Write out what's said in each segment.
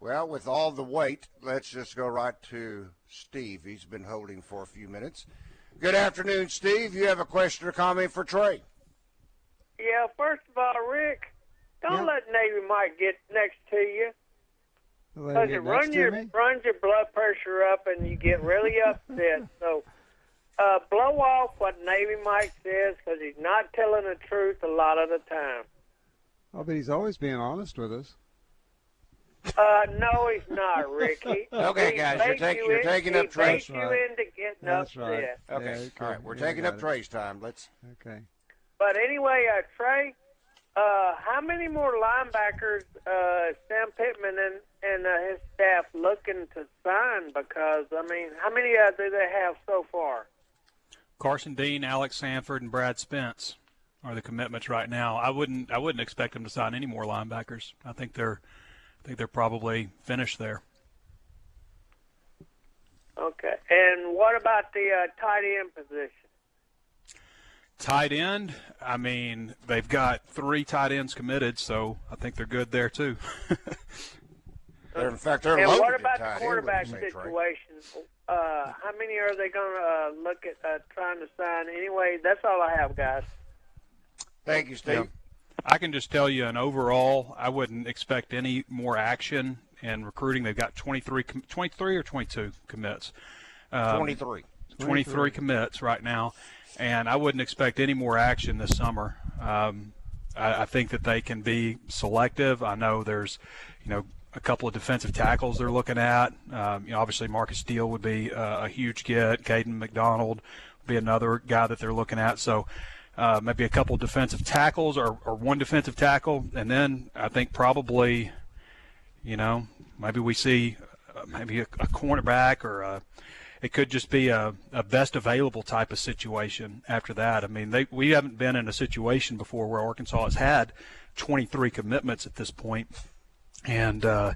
Well, with all the weight, let's just go right to Steve. He's been holding for a few minutes. Good afternoon, Steve. You have a question or comment for Trey? Yeah, first of all, Rick, don't Yeah. let Navy Mike get next to you. Let Because it it get next runs your me? runs your blood pressure up and you get really upset. so uh, blow off what Navy Mike says because he's not telling the truth a lot of the time. Oh, but he's always being honest with us. Uh, no, he's not, Ricky. Okay, he guys, you're taking- you you're in- taking he up trace. baked you That's right. into getting That's upset. right. Okay. Yeah. All right, we're Yeah, taking up it. Trey's time. Let's. Okay. But anyway, uh, Trey, uh, how many more linebackers uh, Sam Pittman and, and uh, his staff looking to sign? Because I mean, how many uh, do they have so far? Carson Dean, Alex Sanford, and Brad Spence are the commitments right now. I wouldn't I wouldn't expect them to sign any more linebackers. I think they're I think they're probably finished there. Okay. And what about the uh, tight end position? Tight end, I mean, they've got three tight ends committed, so I think they're good there too. They're, in fact, they're and loaded what about tight the quarterback wouldn't you say, Trey? situation? Uh, how many are they going to uh, look at uh, trying to sign? Anyway, that's all I have, guys. Thank you, Steve. Yeah. I can just tell you, an overall, I wouldn't expect any more action in recruiting. They've got 23, 23 or 22 commits. Um, 23. 23 commits right now, and I wouldn't expect any more action this summer. Um, I, I think that they can be selective. I know there's, you know, a couple of defensive tackles they're looking at. Um, you know, obviously Marcus Steele would be uh, a huge get. Caden McDonald would be another guy that they're looking at. So. Uh, maybe a couple defensive tackles or, or one defensive tackle, and then I think probably, you know, maybe we see uh, maybe a, a cornerback or a, it could just be a, a best available type of situation after that. I mean, they, we haven't been in a situation before where Arkansas has had 23 commitments at this point, and uh,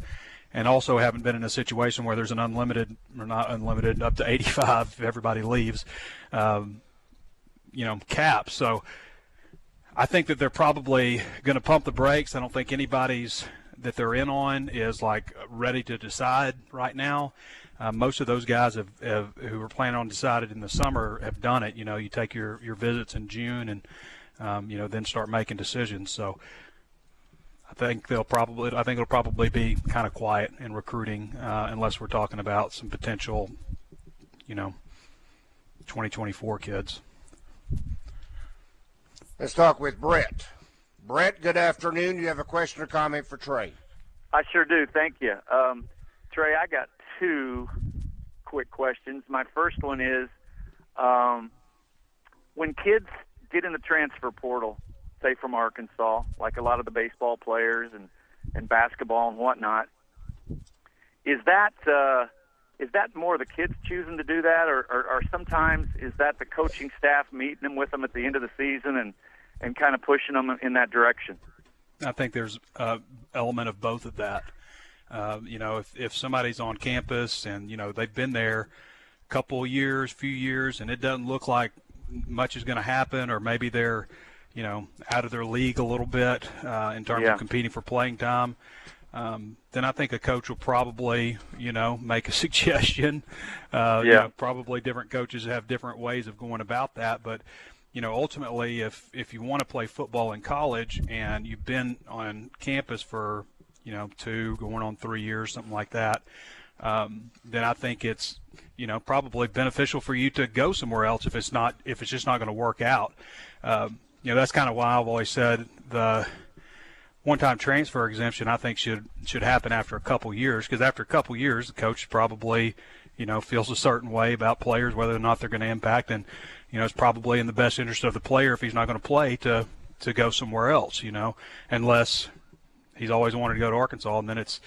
and also haven't been in a situation where there's an unlimited or not unlimited up to 85 if everybody leaves, um, you know, cap. So I think that they're probably going to pump the brakes. I don't think anybody's that they're in on is like ready to decide right now. Uh, most of those guys have, have, who were planning on decided in the summer have done it. You know, you take your, your visits in June and um, you know then start making decisions. So I think they'll probably I think it'll probably be kind of quiet in recruiting uh, unless we're talking about some potential, you know, 2024 kids. Let's talk with Brett. Brett, good afternoon. You have a question or comment for Trey? I sure do. Thank you. Um, Trey, I got two quick questions. My first one is um, when kids get in the transfer portal, say from Arkansas, like a lot of the baseball players and, and basketball and whatnot, is that uh, is that more the kids choosing to do that, or, or, or sometimes is that the coaching staff meeting them with them at the end of the season and, and kind of pushing them in that direction? I think there's an element of both of that. Uh, you know, if, if somebody's on campus and, you know, they've been there a couple of years, few years, and it doesn't look like much is going to happen, or maybe they're, you know, out of their league a little bit uh, in terms Yeah. of competing for playing time, um, then I think a coach will probably, you know, make a suggestion. Uh, you Yeah. know, probably different coaches have different ways of going about that, but you know, ultimately, if if you want to play football in college and you've been on campus for you know two, going on three years, something like that, um, then I think it's you know probably beneficial for you to go somewhere else if it's not if it's just not going to work out. Um, you know, that's kind of why I've always said the one-time transfer exemption I think should should happen after a couple years because after a couple years the coach probably you know feels a certain way about players whether or not they're going to impact and you know it's probably in the best interest of the player if he's not going to play to to go somewhere else you know unless he's always wanted to go to Arkansas and then it's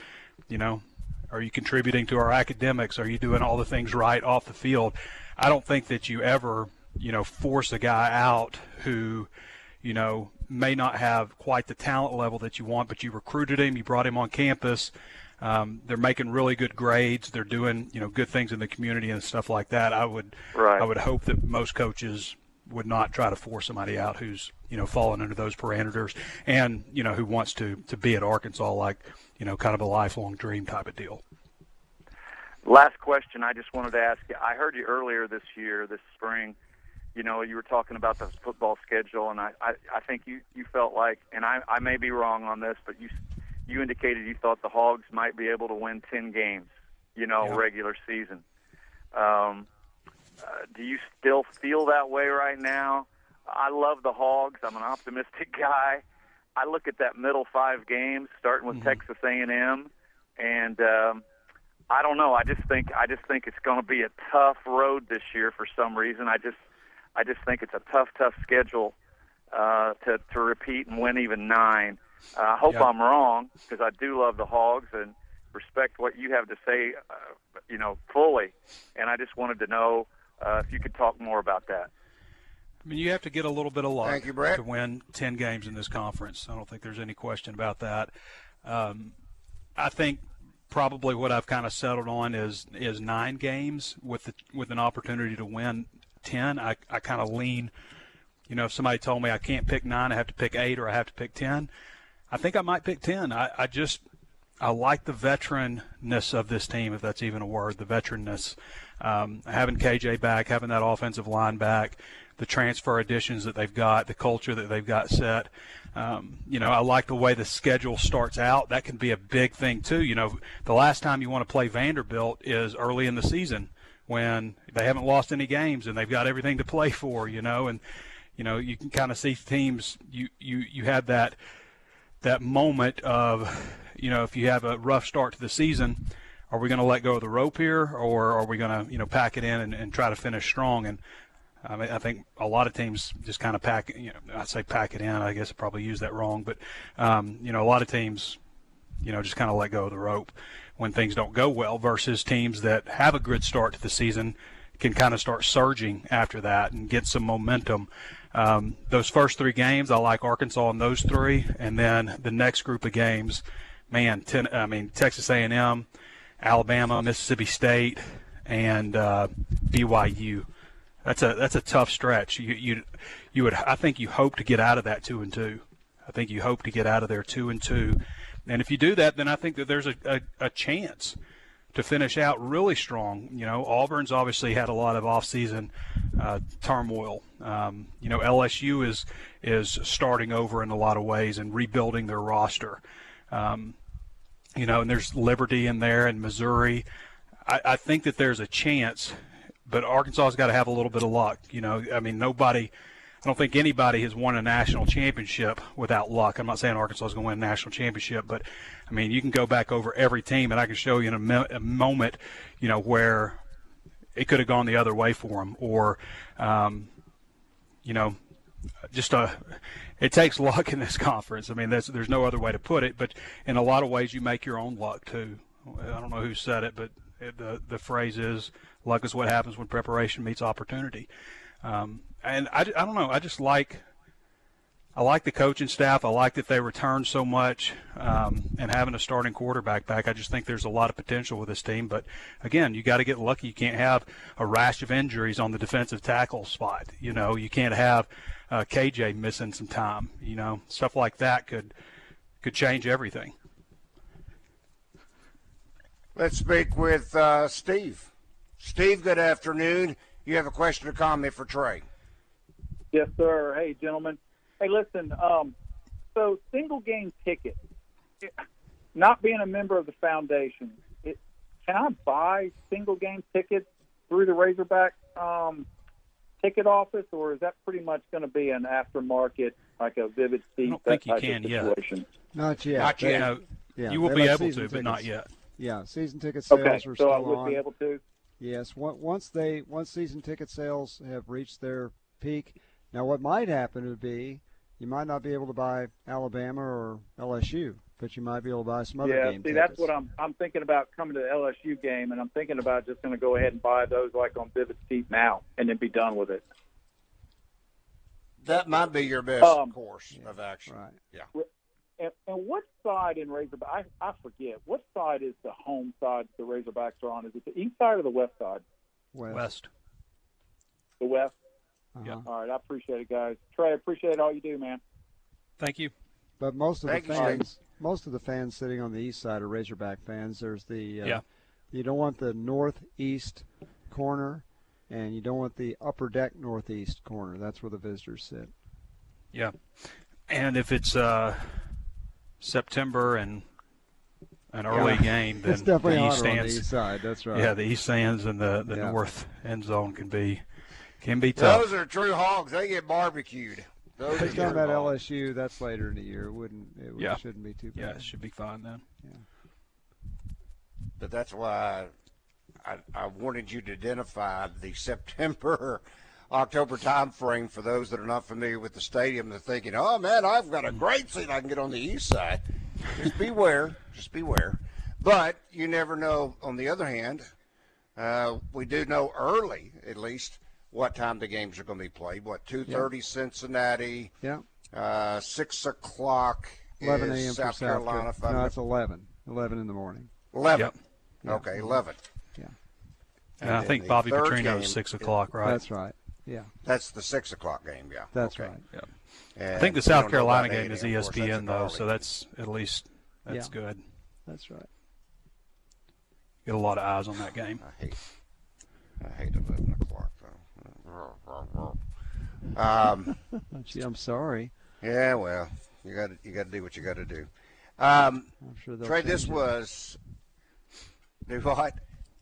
you know, are you contributing to our academics? Are you doing all the things right off the field? I don't think that you ever, you know, force a guy out who, you know, may not have quite the talent level that you want, but you recruited him, you brought him on campus. Um, they're making really good grades. They're doing, you know, good things in the community and stuff like that. I would, Right. I would hope that most coaches would not try to force somebody out who's, you know, falling under those parameters and, you know, who wants to to be at Arkansas like, you know, kind of a lifelong dream type of deal. Last question I just wanted to ask you. I heard you earlier this year, this spring. You know, you were talking about the football schedule, and I, I, I think you, you felt like, and I, I may be wrong on this, but you, you indicated you thought the Hogs might be able to win ten games. You know, Yeah. regular season. Um, uh, do you still feel that way right now? I love the Hogs. I'm an optimistic guy. I look at that middle five games, starting with Texas A&M, and um, I don't know. I just think I just think it's going to be a tough road this year for some reason. I just I just think it's a tough, tough schedule uh, to to repeat and win even nine. Uh, I hope Yeah. I'm wrong because I do love the Hogs and respect what you have to say, uh, you know, fully. And I just wanted to know uh, if you could talk more about that. I mean, you have to get a little bit of luck Thank you, Brett. to win 10 games in this conference. I don't think there's any question about that. Um, I think probably what I've kind of settled on is is nine games with the, with an opportunity to win 10. I, I kind of lean, you know, if somebody told me I can't pick nine, I have to pick eight or I have to pick 10, I think I might pick 10. I, I just I like the veteranness of this team, if that's even a word, the veteranness. Um, having KJ back, having that offensive line back, the transfer additions that they've got, the culture that they've got set. Um, you know, I like the way the schedule starts out. That can be a big thing too. You know, the last time you want to play Vanderbilt is early in the season when they haven't lost any games and they've got everything to play for. You know, and you know you can kind of see teams. You you you have that that moment of, you know, if you have a rough start to the season, are we going to let go of the rope here, or are we going to, you know, pack it in and, and try to finish strong? And I mean, I think a lot of teams just kind of pack, you know, I say pack it in. I guess I probably used that wrong, but um, you know, a lot of teams, you know, just kind of let go of the rope when things don't go well. Versus teams that have a good start to the season can kind of start surging after that and get some momentum. Um, those first three games, I like Arkansas in those three, and then the next group of games, man, ten, I mean Texas A&M, Alabama, Mississippi State, and uh, BYU. That's a that's a tough stretch. You you you would I think you hope to get out of that two and two. I think you hope to get out of there two and two, and if you do that, then I think that there's a, a, a chance to finish out really strong. You know, Auburn's obviously had a lot of off-season uh, turmoil. Um, you know, LSU is is starting over in a lot of ways and rebuilding their roster. Um, you know, and there's Liberty in there and Missouri. I, I think that there's a chance, but Arkansas's got to have a little bit of luck. You know, I mean, nobody. I don't think anybody has won a national championship without luck. I'm not saying Arkansas is going to win a national championship, but I mean, you can go back over every team, and I can show you in a, mo- a moment, you know, where it could have gone the other way for them, or, um, you know, just a. It takes luck in this conference. I mean, there's there's no other way to put it. But in a lot of ways, you make your own luck too. I don't know who said it, but the the phrase is "luck is what happens when preparation meets opportunity." Um, and I, I don't know. I just like I like the coaching staff. I like that they return so much um, and having a starting quarterback back. I just think there's a lot of potential with this team. But again, you got to get lucky. You can't have a rash of injuries on the defensive tackle spot. You know, you can't have uh, KJ missing some time. You know, stuff like that could could change everything. Let's speak with uh, Steve. Steve, good afternoon. You have a question or comment for Trey? Yes, sir. Hey, gentlemen. Hey, listen. Um, so, single game ticket. Not being a member of the foundation, it, can I buy single game tickets through the Razorback um, ticket office, or is that pretty much going to be an aftermarket, like a Vivid Seat? I don't think you can of yet. Not yet. Not They- yet. know, yeah, you will they be let able season to, but not yet. Yeah, season ticket sales Okay, are so still I would on. be able to. Yes, once they once season ticket sales have reached their peak. Now, what might happen would be you might not be able to buy Alabama or LSU but you might be able to buy some other games. yeah, game see, tickets. that's what I'm. I'm thinking about coming to the LSU game, and I'm thinking about just going to go ahead and buy those like on Vivid Seat now, and then be done with it. That might be your best Um, course of action. Right. Yeah. And, and what side in Razorback? I, I forget. What side is the home side the Razorbacks are on? Is it the east side or the west side? West. West. The west. Uh-huh. All right, I appreciate it, guys. Trey, I appreciate all you do, man. Thank you. But most of Thank the you, fans, most of the fans sitting on the east side are Razorback fans. There's the uh, Yeah. You don't want the northeast corner, and you don't want the upper deck northeast corner. That's where the visitors sit. Yeah. And if it's uh, September and an early Yeah. game, then it's definitely the east hotter on the east side. That's right. Yeah, the east stands and the, the Yeah. north end zone can be can be tough. Those are true hogs. They get barbecued. Those If are talking about hogs. LSU, that's later in the year. It wouldn't. It Yeah. shouldn't be too bad. yeah, it should be fine then. Yeah. But that's why I, I wanted you to identify the September, October time frame for those that are not familiar with the stadium. They're thinking, "Oh man, I've got a great seat. I can get on the east side." Just beware. just beware. But you never know. On the other hand, uh, we do know early, at least, what time the games are going to be played. What two thirty Cincinnati, Yeah. uh, six o'clock 11 a.m. South for Carolina. South if Carolina. No, it's 11. 11 in the morning. eleven. Yep. Okay, eleven. Yeah. And I think Bobby third Petrino is six is- o'clock, right? That's right. Yeah, That's the six o'clock game. Yeah, that's okay. right. And I think the South Carolina game is 8 a.m. Of course, ESPN though, so that's at least that's Yeah. good. That's right. Get a lot of eyes on that game. I hate, I hate eleven o'clock though. Um, Gee, I'm sorry. yeah, well, you got to you got to do what you got to do. Um, I'm sure they'll Trey, change this it. was do what?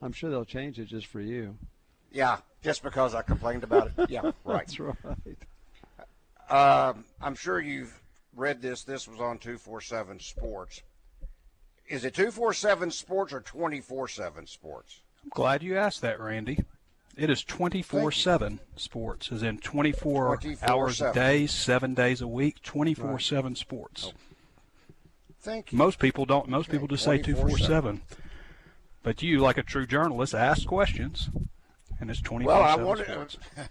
I'm sure they'll change it just for you. Yeah, just because I complained about it. Yeah, right. That's right. Um, I'm sure you've read this. This was on two four seven Sports. Is it two four seven Sports or twenty four seven Sports? I'm glad you asked that, Randy. It is 24 7 sports, as in 24 hours a day, seven days a week, 24 7 sports. Thank you. Most people don't, most Okay, people just say 24 7. 24/7. But you, like a true journalist, ask questions, and it's 24 Well, I 7 want sports. to.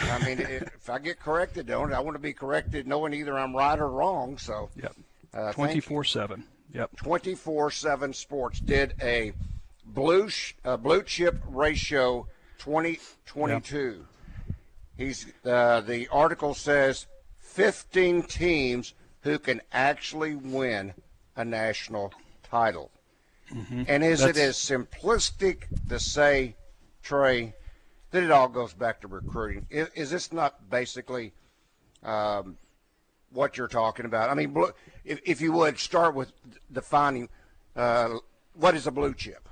I mean, if I get corrected don't I want to be corrected knowing either I'm right or wrong. So, Yep. uh, 24 7. Yep. 24/7 Sports did a blue sh- uh, blue chip ratio 2022. He's uh, the article says 15 teams who can actually win a national title. And is it as simplistic to say, Trey, that it all goes back to recruiting? Is, is this not basically um, what you're talking about? I mean, if, if you would start with defining uh, what is a blue chip.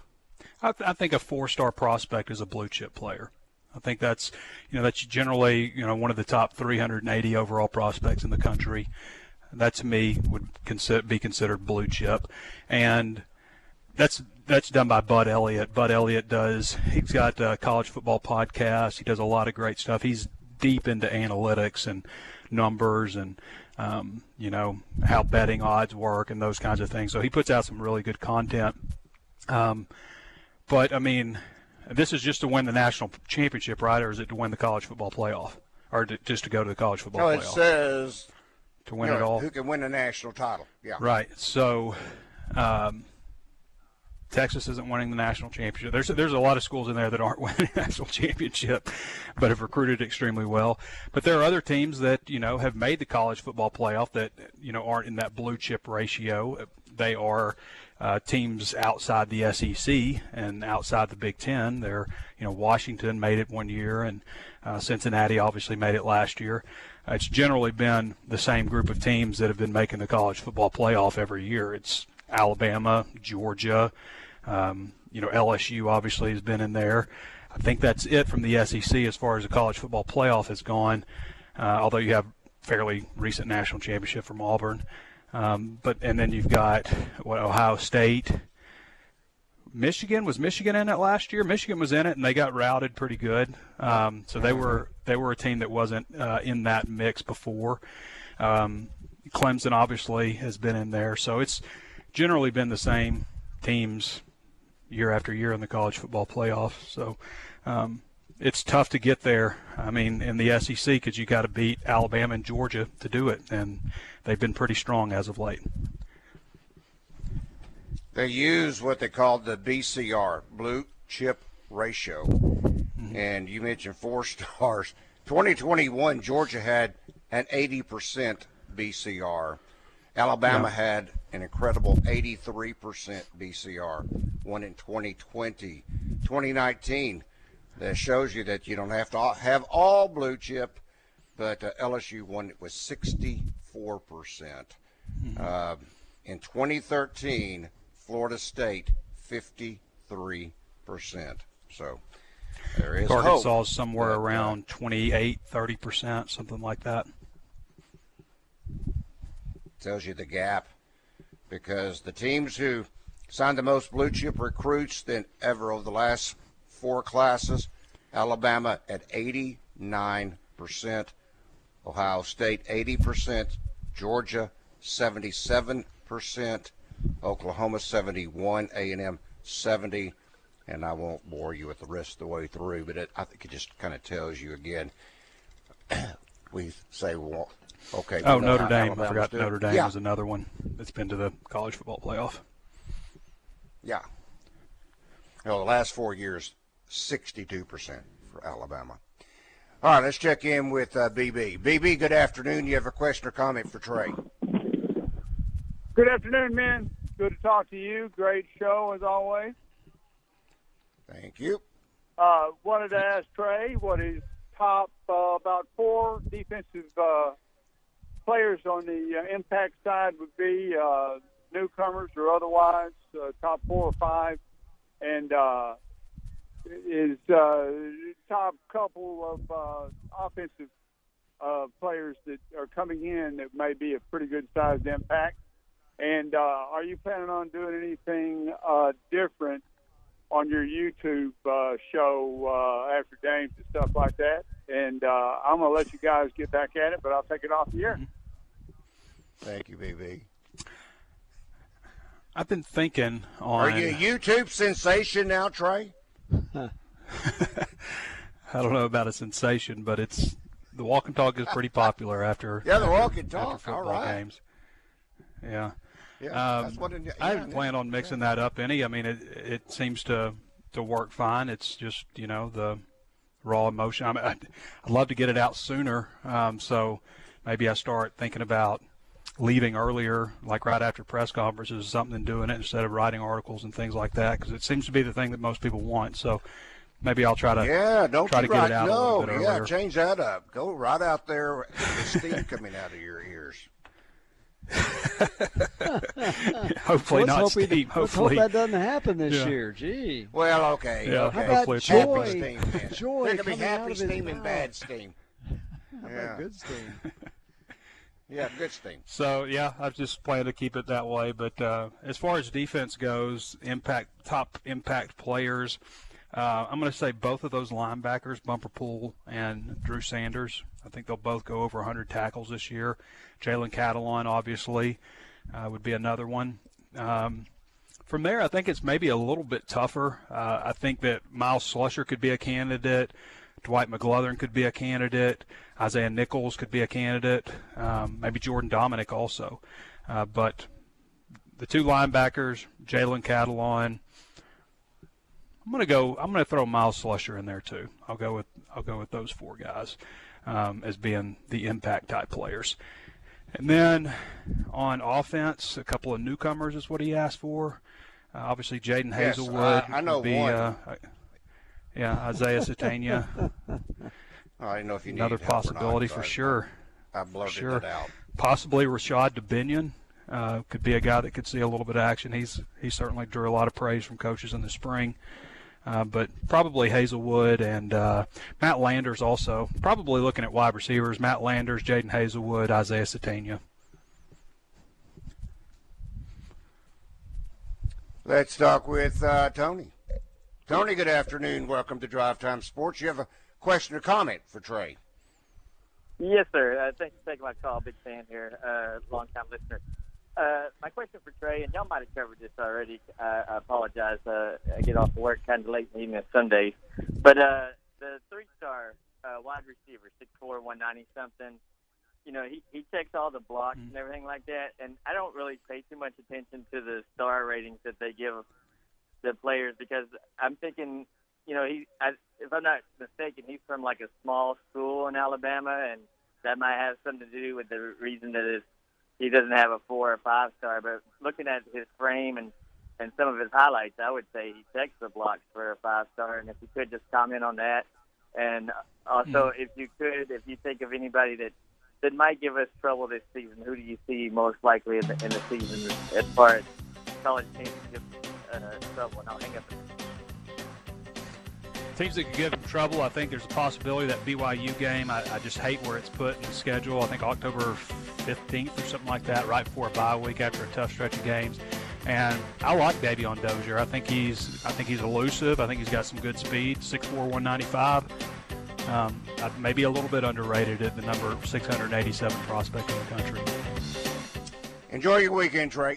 I, th- I think a four-star prospect is a blue chip player. I think that's you know that's generally you know one of the top 380 overall prospects in the country. That to me would consider, be considered blue chip, and that's that's done by Bud Elliott. Bud Elliott does. He's got a college football podcast. He does a lot of great stuff. He's deep into analytics and numbers and um, you know how betting odds work and those kinds of things. So he puts out some really good content. Um, but I mean, this is just to win the national championship, right? Or is it to win the college football playoff, or to, just to go to the college football No, it playoff says to win you it all? who can win a national title. Yeah. Right. So, um, Texas isn't winning the national championship. There's there's a lot of schools in there that aren't winning the national championship, but have recruited extremely well. But there are other teams that you know have made the college football playoff that you know aren't in that blue chip ratio. They are uh, teams outside the SEC and outside the Big Ten. They're you know Washington made it one year, and uh, Cincinnati obviously made it last year. It's generally been the same group of teams that have been making the college football playoff every year. It's Alabama, Georgia, um, you know LSU obviously has been in there. I think that's it from the SEC as far as the college football playoff has gone. Uh, although you have fairly recent national championship from Auburn, um, but and then you've got what Ohio State. Michigan was Michigan in it last year. Michigan was in it and they got routed pretty good. Um, so they were they were a team that wasn't uh, in that mix before. Um, Clemson obviously has been in there, so it's generally been the same teams year after year in the college football playoff. So um, it's tough to get there. I mean, in the SEC, because you got to beat Alabama and Georgia to do it, and they've been pretty strong as of late. They use what they call the BCR, blue chip ratio. Mm-hmm. And you mentioned four stars. 2021, Georgia had an 80% BCR. Alabama yeah. had an incredible 83% BCR, one in 2020. 2019, that shows you that you don't have to have all blue chip, but uh, LSU won it with 64%. Mm-hmm. Uh, in 2013, Florida State, 53%. So there is Arkansas hope. somewhere but, around 28, 30%, something like that. Tells you the gap because the teams who signed the most blue chip recruits than ever over the last four classes Alabama at 89%, Ohio State 80%, Georgia 77%, Oklahoma 71, A&M 70, and I won't bore you with the rest of the way through, but it, I think it just kind of tells you again. we say, well, okay. Oh, Notre Dame. I forgot Notre Dame yeah. is another one that's been to the college football playoff. Yeah. You know, the last four years, 62% for Alabama. All right, let's check in with uh, BB. BB, good afternoon. You have a question or comment for Trey? Good afternoon, men. Good to talk to you. Great show as always. Thank you. Uh, wanted to ask Trey what his top uh, about four defensive uh, players on the uh, impact side would be uh, newcomers or otherwise, uh, top four or five, and uh, is uh, top couple of uh, offensive uh, players that are coming in that may be a pretty good sized impact. And uh, are you planning on doing anything uh, different on your YouTube uh, show uh, after games and stuff like that? And uh, I'm going to let you guys get back at it, but I'll take it off the air. Thank you, BB. I've been thinking on. Are you a YouTube sensation now, Trey? I don't know about a sensation, but it's the walk and talk is pretty popular after. yeah, the walk and talk. After football right. games. Yeah. Yeah, um, what yeah, I haven't planned on mixing yeah. that up any. I mean, it it seems to to work fine. It's just you know the raw emotion. I mean, I'd, I'd love to get it out sooner. Um, so maybe I start thinking about leaving earlier, like right after press conferences, or something and doing it instead of writing articles and things like that, because it seems to be the thing that most people want. So maybe I'll try to yeah, don't try to right. get it out no, a bit yeah, earlier. change that up. Go right out there with steam coming out of your ears. hopefully let's not hope Steve. He, hopefully let's hope that doesn't happen this yeah. year. Gee. Well, okay. Yeah, okay. How about joy? happy steam, man. Joy there can be happy steam and mouth. bad steam. How Yeah. about good steam? Yeah, good steam. So yeah, I just plan to keep it that way. But uh, as far as defense goes, impact top impact players. Uh, I'm going to say both of those linebackers, Bumper Pool and Drew Sanders. I think they'll both go over 100 tackles this year. Jalen Catalon, obviously, uh, would be another one. Um, from there, I think it's maybe a little bit tougher. Uh, I think that Myles Slusher could be a candidate. Dwight McGlothern could be a candidate. Isaiah Nichols could be a candidate. Um, maybe Jordan Domineck also. Uh, but the two linebackers, Jalen Catalon. I'm gonna go. I'm gonna throw Myles Slusher in there too. I'll go with I'll go with those four guys um, as being the impact type players. And then on offense, a couple of newcomers is what he asked for. Uh, obviously, Jadon Yes, Haselwood. I- I know be, one. Uh, yeah, Isaiah Sategna, I didn't know if you another needed help or not, possibility for sure. I blurted sure. it out. Possibly Rashod Dubinion uh, could be a guy that could see a little bit of action. He's he certainly drew a lot of praise from coaches in the spring. Uh, but probably Haselwood and uh, Matt Landers also. Probably looking at wide receivers: Matt Landers, Jadon Haselwood, Isaiah Sategna. Let's talk with uh, Tony. Tony, good afternoon. Welcome to Drive Time Sports. You have a question or comment for Trey? Yes, sir. Uh, thanks for taking my call. Big fan here, uh, long time listener. Uh, my question for Trey, and y'all might have covered this already. Uh, I apologize. Uh, I get off work kind of late in the evening Sundays. But uh, the three-star uh, wide receiver, six four, one ninety something. You know, he he checks all the blocks and everything like that. And I don't really pay too much attention to the star ratings that they give the players because I'm thinking, you know, he. I, if I'm not mistaken, he's from like a small school in Alabama, and that might have something to do with the reason that his he doesn't have a four or five star. But looking at his frame and and some of his highlights, I would say he checks the blocks for a five star. And if you could just comment on that, and also if you could, if you think of anybody that that might give us trouble this season, who do you see most likely in the, in the season as far as college teams give uh, trouble? And I'll hang up. Teams that could give them trouble, I think there's a possibility that BYU game. I, I just hate where it's put in the schedule. I think October 15th or something like that, right before a bye week after a tough stretch of games. And I like Davion Dozier. I think he's I think he's elusive. I think he's got some good speed. 6'4", 195. Um, maybe a little bit underrated at the number 687 prospect in the country. Enjoy your weekend, Trey.